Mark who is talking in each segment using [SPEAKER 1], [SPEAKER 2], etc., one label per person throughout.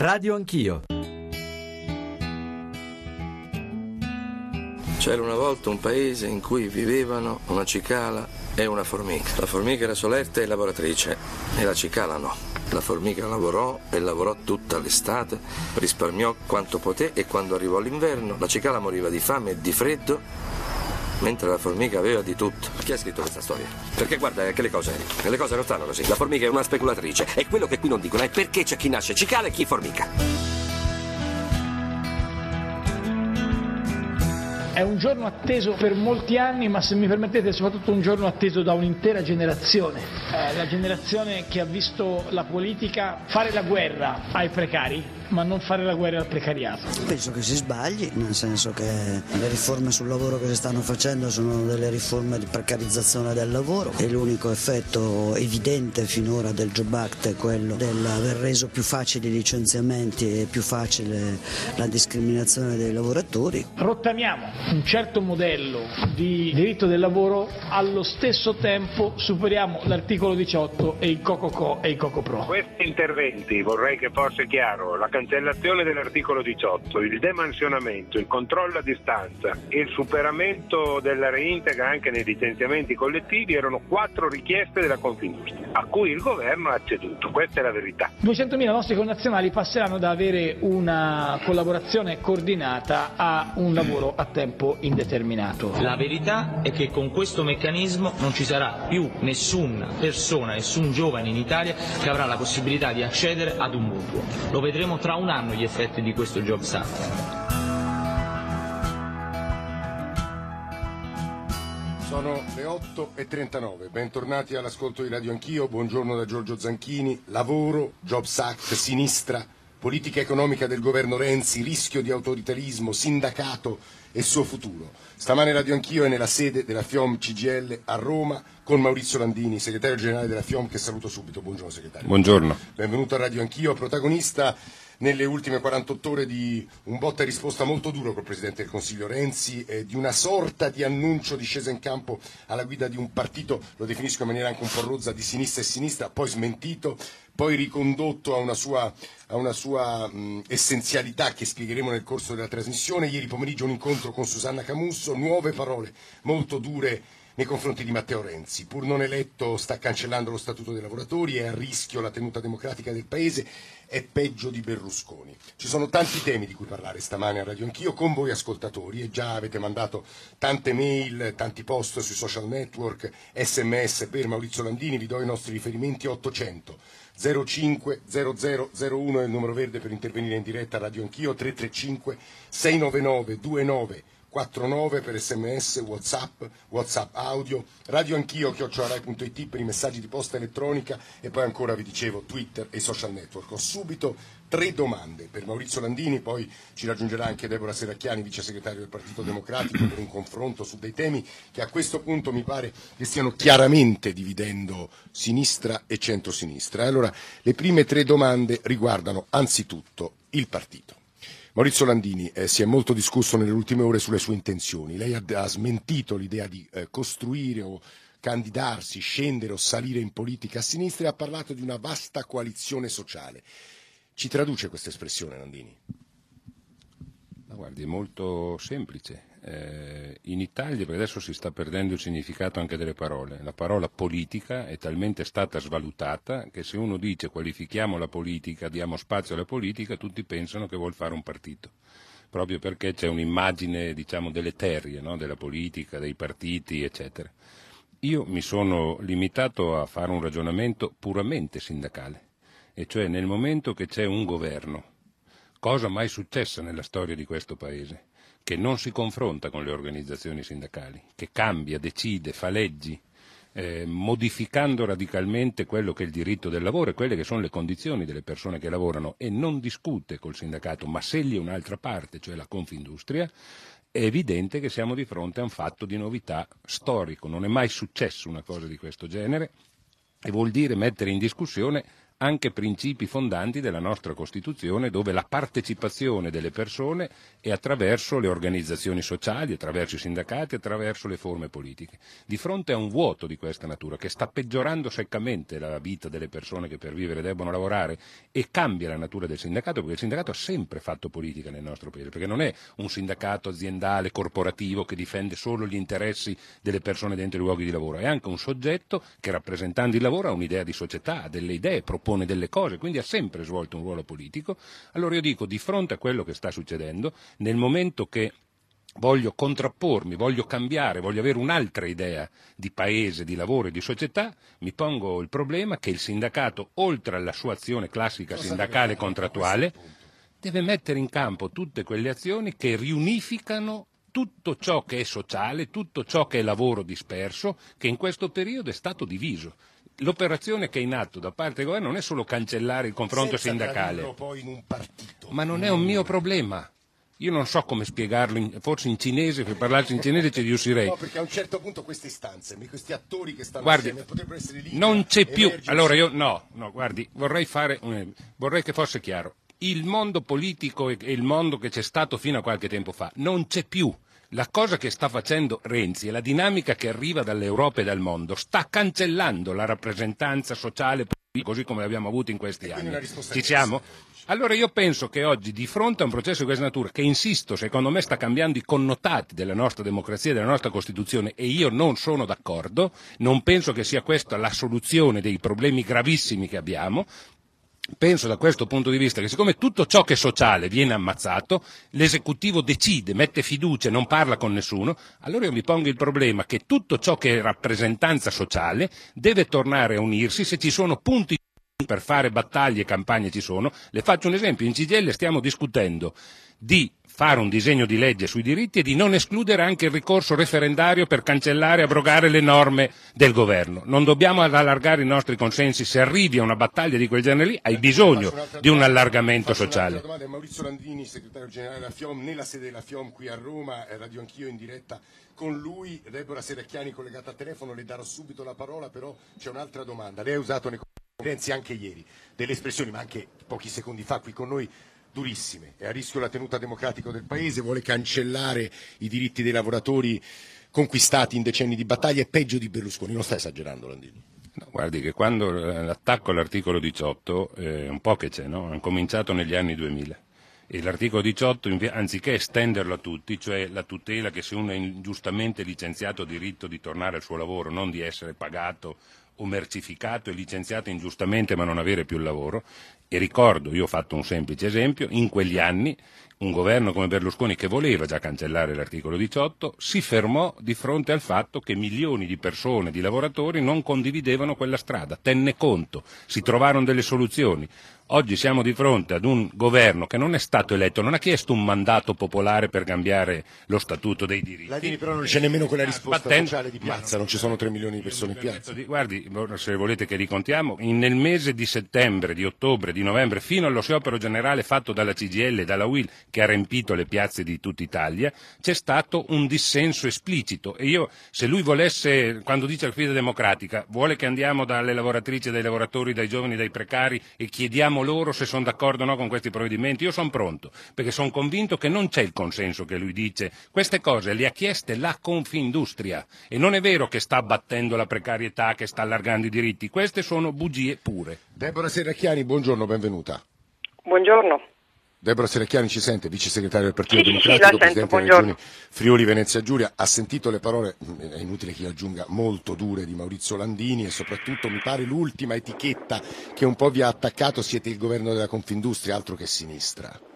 [SPEAKER 1] Radio Anch'io.
[SPEAKER 2] C'era una volta un paese in cui vivevano una cicala e una formica. La formica era solerte e lavoratrice e la cicala no. La formica lavorò e lavorò tutta l'estate, risparmiò quanto poté e quando arrivò l'inverno la cicala moriva di fame e di freddo, mentre la formica aveva di tutto. Chi ha scritto questa storia? Perché guarda che le cose, le cose non stanno così. La formica è una speculatrice e quello che qui non dicono è perché c'è chi nasce cicala e chi formica.
[SPEAKER 3] È un giorno atteso per molti anni, ma se mi permettete è soprattutto un giorno atteso da un'intera generazione. Eh, la generazione che ha visto la politica fare la guerra ai precari, ma non fare la guerra al precariato.
[SPEAKER 4] Penso che si sbagli, nel senso che le riforme sul lavoro che si stanno facendo sono delle riforme di precarizzazione del lavoro e l'unico effetto evidente finora del Job Act è quello dell'aver reso più facili i licenziamenti e più facile la discriminazione dei lavoratori.
[SPEAKER 3] Rottamiamo un certo modello di diritto del lavoro, allo stesso tempo superiamo l'articolo 18 e il COCOCO e il COCOPRO.
[SPEAKER 5] Questi interventi, vorrei che fosse chiaro, la cancellazione dell'articolo 18, il demansionamento, il controllo a distanza e il superamento della reintegra anche nei licenziamenti collettivi erano quattro richieste della Confindustria, a cui il governo ha ceduto, questa è la verità.
[SPEAKER 3] 200.000 nostri connazionali passeranno da avere una collaborazione coordinata a un lavoro a tempo indeterminato.
[SPEAKER 6] La verità è che con questo meccanismo non ci sarà più nessuna persona, nessun giovane in Italia che avrà la possibilità di accedere ad un mutuo. Lo vedremo tra un anno gli effetti di questo Jobs Act.
[SPEAKER 7] Sono le 8.39, bentornati all'ascolto di Radio Anch'io, buongiorno da Giorgio Zanchini, lavoro, Jobs Act, sinistra, politica economica del governo Renzi, rischio di autoritarismo, sindacato e suo futuro. Stamane Radio Anch'io è nella sede della FIOM CGL a Roma con Maurizio Landini, segretario generale della FIOM, che saluto subito. Buongiorno segretario.
[SPEAKER 8] Buongiorno.
[SPEAKER 7] Benvenuto a Radio Anch'io, protagonista nelle ultime 48 ore di un botta e risposta molto duro col Presidente del Consiglio Renzi, eh, di una sorta di annuncio di scesa in campo alla guida di un partito, lo definisco in maniera anche un po' rozza, di sinistra e sinistra, poi smentito, poi ricondotto a una sua, a una sua mh, essenzialità che spiegheremo nel corso della trasmissione. Ieri pomeriggio un incontro con Susanna Camusso, nuove parole molto dure nei confronti di Matteo Renzi. Pur non eletto sta cancellando lo Statuto dei lavoratori, è a rischio la tenuta democratica del Paese, è peggio di Berlusconi. Ci sono tanti temi di cui parlare stamane a Radio Anch'io con voi ascoltatori e già avete mandato tante mail, tanti post sui social network, sms per Maurizio Landini, vi do i nostri riferimenti 800 05 0001 è il numero verde per intervenire in diretta a Radio Anch'io 335 699 29 49 per sms, whatsapp, whatsapp audio, radio anch'io, chiocciorai.it per i messaggi di posta elettronica e poi ancora vi dicevo Twitter e social network. Ho subito tre domande per Maurizio Landini, poi ci raggiungerà anche Deborah Seracchiani, vice segretario del Partito Democratico, per un confronto su dei temi che a questo punto mi pare che stiano chiaramente dividendo sinistra e centrosinistra. Allora, le prime tre domande riguardano anzitutto il partito. Maurizio Landini, eh, si è molto discusso nelle ultime ore sulle sue intenzioni. Lei ha, ha smentito l'idea di eh, costruire o candidarsi, scendere o salire in politica a sinistra e ha parlato di una vasta coalizione sociale. Ci traduce questa espressione, Landini?
[SPEAKER 8] Ma guardi, è molto semplice. Eh, in Italia, perché adesso si sta perdendo il significato anche delle parole, la parola politica è talmente stata svalutata che se uno dice qualifichiamo la politica, diamo spazio alla politica, tutti pensano che vuol fare un partito, proprio perché c'è un'immagine diciamo deleteria no? della politica, dei partiti, eccetera. Io mi sono limitato a fare un ragionamento puramente sindacale, e cioè nel momento che c'è un governo, cosa mai successa nella storia di questo Paese, che non si confronta con le organizzazioni sindacali, che cambia, decide, fa leggi, eh, modificando radicalmente quello che è il diritto del lavoro e quelle che sono le condizioni delle persone che lavorano e non discute col sindacato, ma sceglie un'altra parte, cioè la Confindustria, è evidente che siamo di fronte a un fatto di novità storico, non è mai successo una cosa di questo genere e vuol dire mettere in discussione anche principi fondanti della nostra Costituzione dove la partecipazione delle persone è attraverso le organizzazioni sociali, attraverso i sindacati, attraverso le forme politiche. Di fronte a un vuoto di questa natura che sta peggiorando seccamente la vita delle persone che per vivere debbono lavorare e cambia la natura del sindacato, perché il sindacato ha sempre fatto politica nel nostro paese, perché non è un sindacato aziendale, corporativo che difende solo gli interessi delle persone dentro i luoghi di lavoro, è anche un soggetto che rappresentando il lavoro ha un'idea di società, ha delle idee, propone delle cose, quindi ha sempre svolto un ruolo politico. Allora io dico, di fronte a quello che sta succedendo, nel momento che voglio contrappormi, voglio cambiare, voglio avere un'altra idea di paese, di lavoro e di società, mi pongo il problema che il sindacato, oltre alla sua azione classica sindacale contrattuale, deve mettere in campo tutte quelle azioni che riunificano tutto ciò che è sociale, tutto ciò che è lavoro disperso, che in questo periodo è stato diviso. L'operazione che è in atto da parte del governo non è solo cancellare il confronto
[SPEAKER 7] Senza
[SPEAKER 8] sindacale, ma non è un mio problema. Io non so come spiegarlo, in- forse in cinese, per parlarci in cinese ci riuscirei.
[SPEAKER 7] No, perché a un certo punto queste istanze, questi attori che stanno
[SPEAKER 8] Guardi,
[SPEAKER 7] assieme potrebbero essere lì.
[SPEAKER 8] non c'è più. Allora io no, no, guardi, vorrei fare vorrei che fosse chiaro. Il mondo politico e il mondo che c'è stato fino a qualche tempo fa non c'è più. La cosa che sta facendo Renzi e la dinamica che arriva dall'Europa e dal mondo sta cancellando la rappresentanza sociale così come l'abbiamo avuto in questi anni. Ci siamo? Allora io penso che oggi, di fronte a un processo di questa natura, che insisto, secondo me sta cambiando i connotati della nostra democrazia e della nostra Costituzione, e io non sono d'accordo, non penso che sia questa la soluzione dei problemi gravissimi che abbiamo, Penso da questo punto di vista che siccome tutto ciò che è sociale viene ammazzato, l'esecutivo decide, mette fiducia e non parla con nessuno, allora io mi pongo il problema che tutto ciò che è rappresentanza sociale deve tornare a unirsi se ci sono punti per fare battaglie e campagne ci sono. Le faccio un esempio, in CGL stiamo discutendo di fare un disegno di legge sui diritti e di non escludere anche il ricorso referendario per cancellare e abrogare le norme del governo. Non dobbiamo allargare i nostri consensi, se arrivi a una battaglia di quel genere lì hai bisogno di un allargamento sociale.
[SPEAKER 7] Maurizio Landini, segretario generale della FIOM, nella sede della FIOM qui a Roma, radio anch'io in diretta con lui, Deborah Seracchiani collegata a telefono, le darò subito la parola, però c'è un'altra domanda. Lei ha usato nei conferenze anche ieri delle espressioni, ma anche pochi secondi fa qui con noi, durissime. È a rischio la tenuta democratica del Paese, vuole cancellare i diritti dei lavoratori conquistati in decenni di battaglia, è peggio di Berlusconi. Non sta esagerando Landini?
[SPEAKER 8] Guardi che quando eh, l'attacco all'articolo 18, eh, un po' che c'è, no? ha cominciato negli anni 2000. E l'articolo 18, invi- anziché estenderlo a tutti, cioè la tutela che se uno è ingiustamente licenziato ha diritto di tornare al suo lavoro, non di essere pagato o mercificato e licenziato ingiustamente ma non avere più il lavoro, e ricordo, io ho fatto un semplice esempio, in quegli anni un governo come Berlusconi che voleva già cancellare l'articolo 18 si fermò di fronte al fatto che milioni di persone, di lavoratori non condividevano quella strada, tenne conto, si trovarono delle soluzioni. Oggi siamo di fronte ad un governo che non è stato eletto, non ha chiesto un mandato popolare per cambiare lo statuto dei diritti.
[SPEAKER 7] Landini però non c'è nemmeno quella risposta
[SPEAKER 8] Battendo-
[SPEAKER 7] sociale di piazza, non ci sono 3 milioni di persone in piazza.
[SPEAKER 8] Di- Guardi, se volete che ricontiamo, nel mese di settembre, di ottobre, di novembre, fino allo sciopero generale fatto dalla CGL e dalla UIL, che ha riempito le piazze di tutta Italia, c'è stato un dissenso esplicito. E io, se lui volesse, quando dice la fida democratica, vuole che andiamo dalle lavoratrici, dai lavoratori, dai giovani, dai precari e chiediamo loro se sono d'accordo o no con questi provvedimenti, io sono pronto, perché sono convinto che non c'è il consenso che lui dice. Queste cose le ha chieste la Confindustria e non è vero che sta abbattendo la precarietà, che sta allargando i diritti, queste sono bugie pure.
[SPEAKER 7] Deborah Serracchiani, buongiorno, benvenuta.
[SPEAKER 1] Buongiorno.
[SPEAKER 7] Deborah Serracchiani ci sente, vice segretario del Partito
[SPEAKER 1] Sì, sì, sì,
[SPEAKER 7] Democratico,
[SPEAKER 1] la sento,
[SPEAKER 7] presidente della regione Friuli Venezia Giulia, ha sentito le parole, mh, è inutile che io aggiunga, molto dure di Maurizio Landini e soprattutto mi pare l'ultima etichetta che un po' vi ha attaccato, siete il governo della Confindustria, altro che sinistra.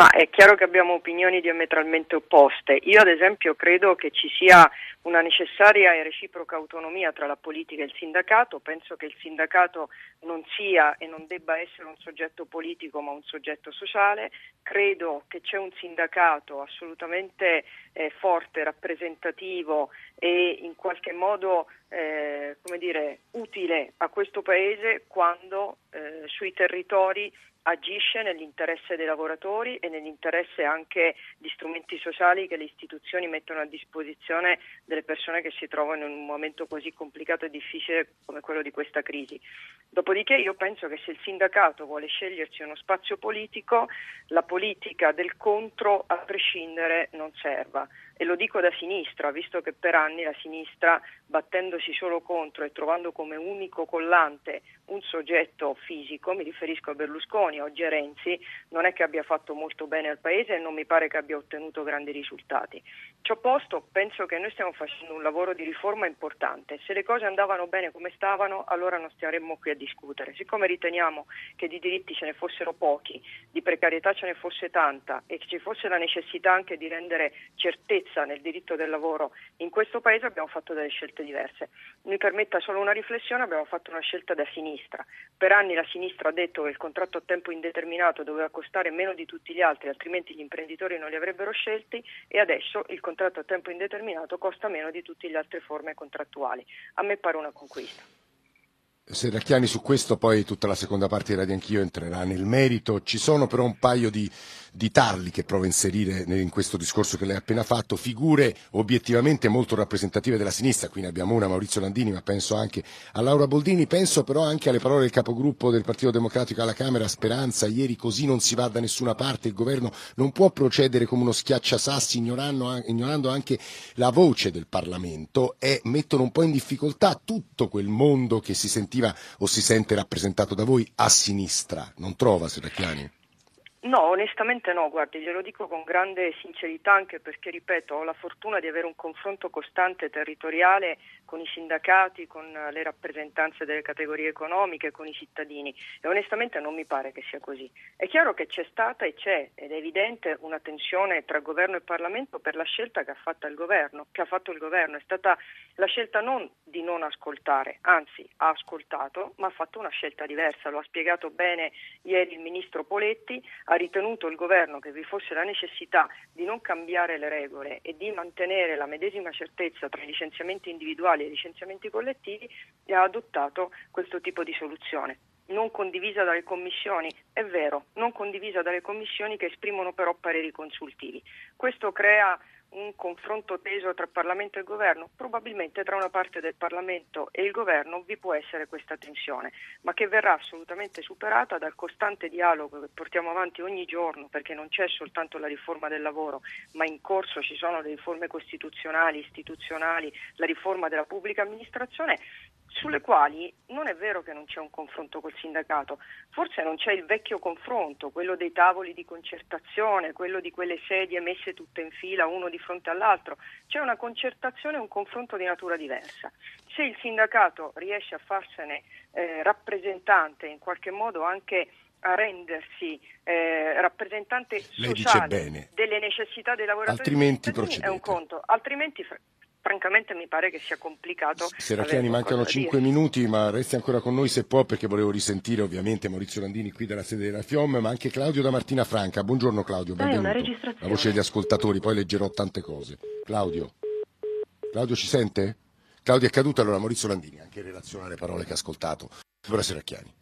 [SPEAKER 1] Ma è chiaro che abbiamo opinioni diametralmente opposte. Io ad esempio credo che ci sia una necessaria e reciproca autonomia tra la politica e il sindacato, penso che il sindacato non sia e non debba essere un soggetto politico ma un soggetto sociale, credo che c'è un sindacato assolutamente eh, forte, rappresentativo e in qualche modo eh, dire, utile a questo Paese quando eh, sui territori agisce nell'interesse dei lavoratori e nell'interesse anche di strumenti sociali che le istituzioni mettono a disposizione delle persone che si trovano in un momento così complicato e difficile come quello di questa crisi. Dopodiché io penso che se il sindacato vuole scegliersi uno spazio politico, la politica del contro a prescindere non serva e lo dico da sinistra, visto che per anni la sinistra, battendosi solo contro e trovando come unico collante un soggetto fisico, mi riferisco a Berlusconi, oggi a Renzi, non è che abbia fatto molto bene al Paese e non mi pare che abbia ottenuto grandi risultati. Ciò posto, penso che noi stiamo facendo un lavoro di riforma importante. Se le cose andavano bene come stavano, allora non staremmo qui a discutere. Siccome riteniamo che di diritti ce ne fossero pochi, di precarietà ce ne fosse tanta e che ci fosse la necessità anche di rendere certezza certezza nel diritto del lavoro in questo Paese abbiamo fatto delle scelte diverse. Mi permetta solo una riflessione, abbiamo fatto una scelta da sinistra. Per anni la sinistra ha detto che il contratto a tempo indeterminato doveva costare meno di tutti gli altri, altrimenti gli imprenditori non li avrebbero scelti e adesso il contratto a tempo indeterminato costa meno di tutte le altre forme contrattuali. A me pare una conquista.
[SPEAKER 7] Serracchiani su questo, poi tutta la seconda parte di Radio Anch'io entrerà nel merito. Ci sono però un paio di, di tarli che provo a inserire in questo discorso che lei ha appena fatto, figure obiettivamente molto rappresentative della sinistra, qui ne abbiamo una, Maurizio Landini, ma penso anche a Laura Boldini, penso però anche alle parole del capogruppo del Partito Democratico alla Camera, Speranza, ieri così non si va da nessuna parte, il governo non può procedere come uno schiacciasassi ignorando, ignorando anche la voce del Parlamento e mettono un po' in difficoltà tutto quel mondo che si sentiva sentiva o si sente rappresentato da voi a sinistra, non trova Serracchiani?
[SPEAKER 1] No, onestamente no, guardi, glielo dico con grande sincerità anche perché, ripeto, ho la fortuna di avere un confronto costante territoriale con i sindacati, con le rappresentanze delle categorie economiche, con i cittadini e onestamente non mi pare che sia così. È chiaro che c'è stata e c'è ed è evidente una tensione tra governo e Parlamento per la scelta che ha fatto il governo, che ha fatto il governo. È stata la scelta non di non ascoltare, anzi ha ascoltato, ma ha fatto una scelta diversa, lo ha spiegato bene ieri il ministro Poletti ha ritenuto il governo che vi fosse la necessità di non cambiare le regole e di mantenere la medesima certezza tra i licenziamenti individuali e i licenziamenti collettivi e ha adottato questo tipo di soluzione non condivisa dalle commissioni, è vero, non condivisa dalle commissioni che esprimono però pareri consultivi. Questo crea un confronto teso tra Parlamento e Governo? Probabilmente tra una parte del Parlamento e il Governo vi può essere questa tensione, ma che verrà assolutamente superata dal costante dialogo che portiamo avanti ogni giorno, perché non c'è soltanto la riforma del lavoro, ma in corso ci sono le riforme costituzionali, istituzionali, la riforma della pubblica amministrazione sulle quali non è vero che non c'è un confronto col sindacato, forse non c'è il vecchio confronto, quello dei tavoli di concertazione, quello di quelle sedie messe tutte in fila uno di fronte all'altro, c'è una concertazione e un confronto di natura diversa. Se il sindacato riesce a farsene eh, rappresentante, in qualche modo anche a rendersi eh, rappresentante sociale delle necessità dei lavoratori
[SPEAKER 7] altrimenti
[SPEAKER 1] è un conto, altrimenti francamente mi pare che sia complicato.
[SPEAKER 7] Serracchiani, mancano 5 minuti, ma resti ancora con noi se può, perché volevo risentire ovviamente Maurizio Landini qui dalla sede della FIOM, ma anche Claudio da Martina Franca. Buongiorno Claudio, benvenuto. La voce degli ascoltatori, poi leggerò tante cose. Claudio, Claudio ci sente? Claudio è caduto, allora Maurizio Landini, anche in relazione alle parole che ha ascoltato. Ora Serracchiani.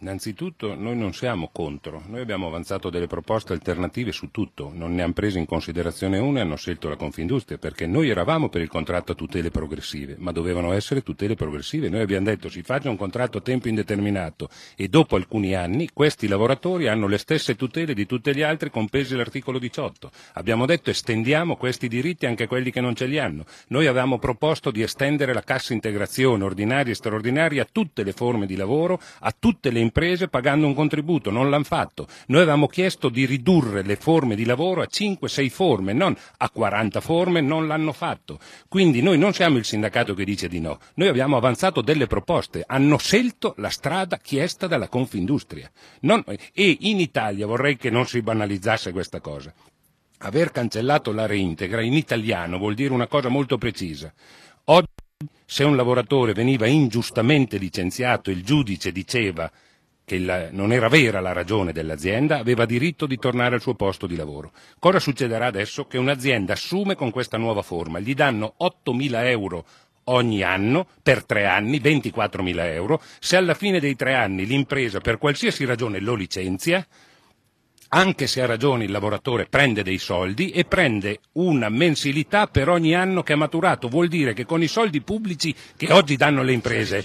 [SPEAKER 8] Innanzitutto noi non siamo contro, noi abbiamo avanzato delle proposte alternative su tutto, non ne hanno preso in considerazione una e hanno scelto la Confindustria perché noi eravamo per il contratto a tutele progressive, ma dovevano essere tutele progressive. Noi abbiamo detto si faccia un contratto a tempo indeterminato e dopo alcuni anni questi lavoratori hanno le stesse tutele di tutti gli altri compresi l'articolo 18. Abbiamo detto estendiamo questi diritti anche a quelli che non ce li hanno. Noi avevamo proposto di estendere la cassa integrazione ordinaria e straordinaria a tutte le forme di lavoro, a tutte le imprese pagando un contributo, non l'hanno fatto. Noi avevamo chiesto di ridurre le forme di lavoro a 5-6 forme, non a 40 forme, non l'hanno fatto. Quindi noi non siamo il sindacato che dice di no, noi abbiamo avanzato delle proposte, hanno scelto la strada chiesta dalla Confindustria. Non, e in Italia vorrei che non si banalizzasse questa cosa. Aver cancellato la reintegra in italiano vuol dire una cosa molto precisa. Oggi se un lavoratore veniva ingiustamente licenziato, il giudice diceva che la, non era vera la ragione dell'azienda, aveva diritto di tornare al suo posto di lavoro. Cosa succederà adesso? Che un'azienda assume con questa nuova forma, gli danno 8.000 euro ogni anno per tre anni, 24.000 euro. Se alla fine dei tre anni l'impresa per qualsiasi ragione lo licenzia, anche se ha ragione il lavoratore prende dei soldi e prende una mensilità per ogni anno che ha maturato. Vuol dire che con i soldi pubblici che oggi danno le imprese,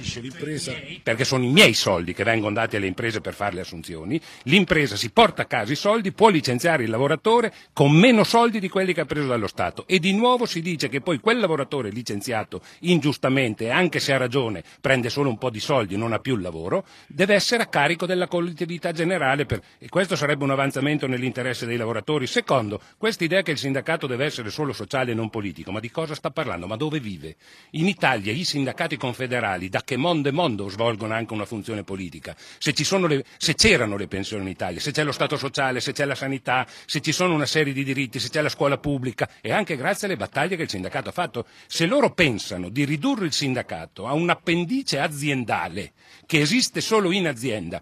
[SPEAKER 8] perché sono i miei soldi che vengono dati alle imprese per fare le assunzioni, l'impresa si porta a casa i soldi, può licenziare il lavoratore con meno soldi di quelli che ha preso dallo Stato. E di nuovo si dice che poi quel lavoratore licenziato ingiustamente, anche se ha ragione, prende solo un po' di soldi, non ha più il lavoro, deve essere a carico della collettività generale. Per... E questo sarebbe un avanzamento nell'interesse dei lavoratori. Secondo, questa idea che il sindacato deve essere solo sociale e non politico, ma di cosa sta parlando? Ma dove vive? In Italia i sindacati confederali da che mondo e mondo svolgono anche una funzione politica. Se, le, se c'erano le pensioni in Italia, se c'è lo Stato sociale, se c'è la sanità, se ci sono una serie di diritti, se c'è la scuola pubblica e anche grazie alle battaglie che il sindacato ha fatto. Se loro pensano di ridurre il sindacato a un appendice aziendale che esiste solo in azienda,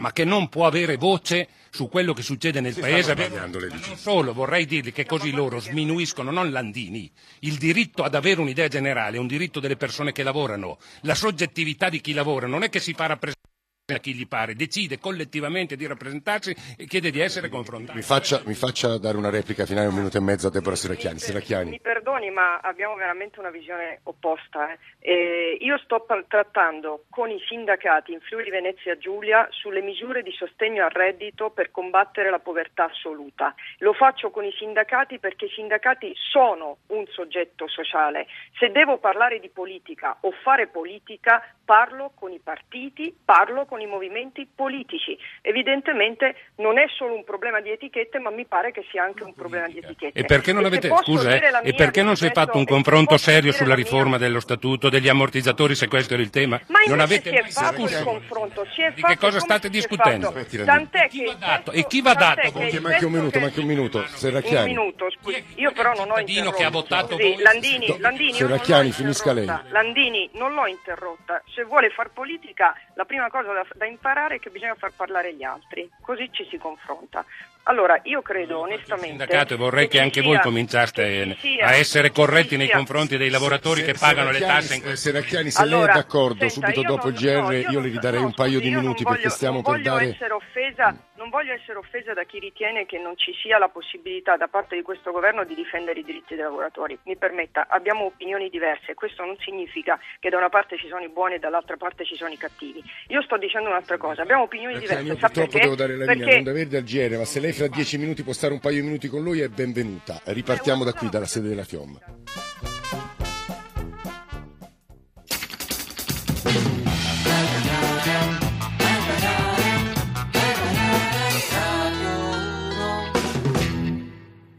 [SPEAKER 8] ma che non può avere voce su quello che succede nel
[SPEAKER 7] Si
[SPEAKER 8] paese. non solo, vorrei dirgli che così loro sminuiscono, non Landini, il diritto ad avere un'idea generale, un diritto delle persone che lavorano. La soggettività di chi lavora non è che si fa rappresentare a chi gli pare, decide collettivamente di rappresentarsi e chiede di essere confrontato.
[SPEAKER 7] Mi faccia, mi faccia dare una replica finale, un minuto e mezzo a Deborah Serracchiani. Serracchiani.
[SPEAKER 1] Mi perdoni, ma abbiamo veramente una visione opposta. eh. Eh, io sto par- trattando con i sindacati in Friuli Venezia Giulia sulle misure di sostegno al reddito per combattere la povertà assoluta. Lo faccio con i sindacati perché i sindacati sono un soggetto sociale. Se devo parlare di politica o fare politica, parlo con i partiti, parlo con i movimenti politici. Evidentemente non è solo un problema di etichette, ma mi pare che sia anche un problema di etichette.
[SPEAKER 8] E perché non
[SPEAKER 1] se
[SPEAKER 8] avete, scusa, eh, e perché non si è fatto un
[SPEAKER 1] e
[SPEAKER 8] confronto serio sulla riforma dello statuto, degli ammortizzatori, se questo era il tema?
[SPEAKER 1] Ma
[SPEAKER 8] non
[SPEAKER 1] invece
[SPEAKER 8] avete
[SPEAKER 1] si è fatto
[SPEAKER 8] scusa,
[SPEAKER 1] il confronto, si è
[SPEAKER 8] Di
[SPEAKER 1] fatto
[SPEAKER 8] che cosa state discutendo?
[SPEAKER 1] Tant'è
[SPEAKER 8] Chi
[SPEAKER 1] che
[SPEAKER 8] dato? E chi va dato?
[SPEAKER 1] che
[SPEAKER 7] manca un minuto,
[SPEAKER 1] che-
[SPEAKER 7] manca un minuto.
[SPEAKER 1] Un
[SPEAKER 7] Serracchiani.
[SPEAKER 1] minuto, scusi. Io però non ho
[SPEAKER 8] cittadino che ha
[SPEAKER 1] interrotto.
[SPEAKER 8] votato voi?
[SPEAKER 1] Landini, Landini,
[SPEAKER 7] Serracchiani, finisca lei.
[SPEAKER 1] Landini, non l'ho interrotta. Se vuole far politica, la prima cosa da, da imparare è che bisogna far parlare gli altri, così ci si confronta. Allora, io credo onestamente.
[SPEAKER 8] sindacato e vorrei che
[SPEAKER 1] ci
[SPEAKER 8] anche
[SPEAKER 1] sia-
[SPEAKER 8] voi cominciaste
[SPEAKER 1] che ci sia-
[SPEAKER 8] a essere corretti nei confronti dei lavoratori che
[SPEAKER 7] Se-
[SPEAKER 8] pagano le
[SPEAKER 7] Serracchiani-
[SPEAKER 8] tasse in questo
[SPEAKER 7] Serracchiani, se lei
[SPEAKER 1] Allora,
[SPEAKER 7] è d'accordo,
[SPEAKER 1] senta,
[SPEAKER 7] subito
[SPEAKER 1] io
[SPEAKER 7] dopo il GR
[SPEAKER 1] no,
[SPEAKER 7] io
[SPEAKER 1] non-
[SPEAKER 7] le ridarei
[SPEAKER 1] no,
[SPEAKER 7] un paio di
[SPEAKER 1] io
[SPEAKER 7] minuti
[SPEAKER 1] voglio-
[SPEAKER 7] perché stiamo per dare...
[SPEAKER 1] essere offesa, non voglio essere offesa da chi ritiene che non ci sia la possibilità da parte di questo governo di difendere i diritti dei lavoratori. Mi permetta, abbiamo opinioni diverse, questo non significa che da una parte ci sono i buoni e dall'altra parte ci sono i cattivi. Io sto dicendo un'altra cosa, abbiamo opinioni
[SPEAKER 7] Serracchiani,
[SPEAKER 1] diverse.
[SPEAKER 7] io purtroppo
[SPEAKER 1] perché?
[SPEAKER 7] devo dare la linea,
[SPEAKER 1] Perché-
[SPEAKER 7] non da verde al GR, ma se lei fra dieci minuti può stare un paio di minuti con lui è benvenuta. Ripartiamo da qui, dalla sede della Fiomma.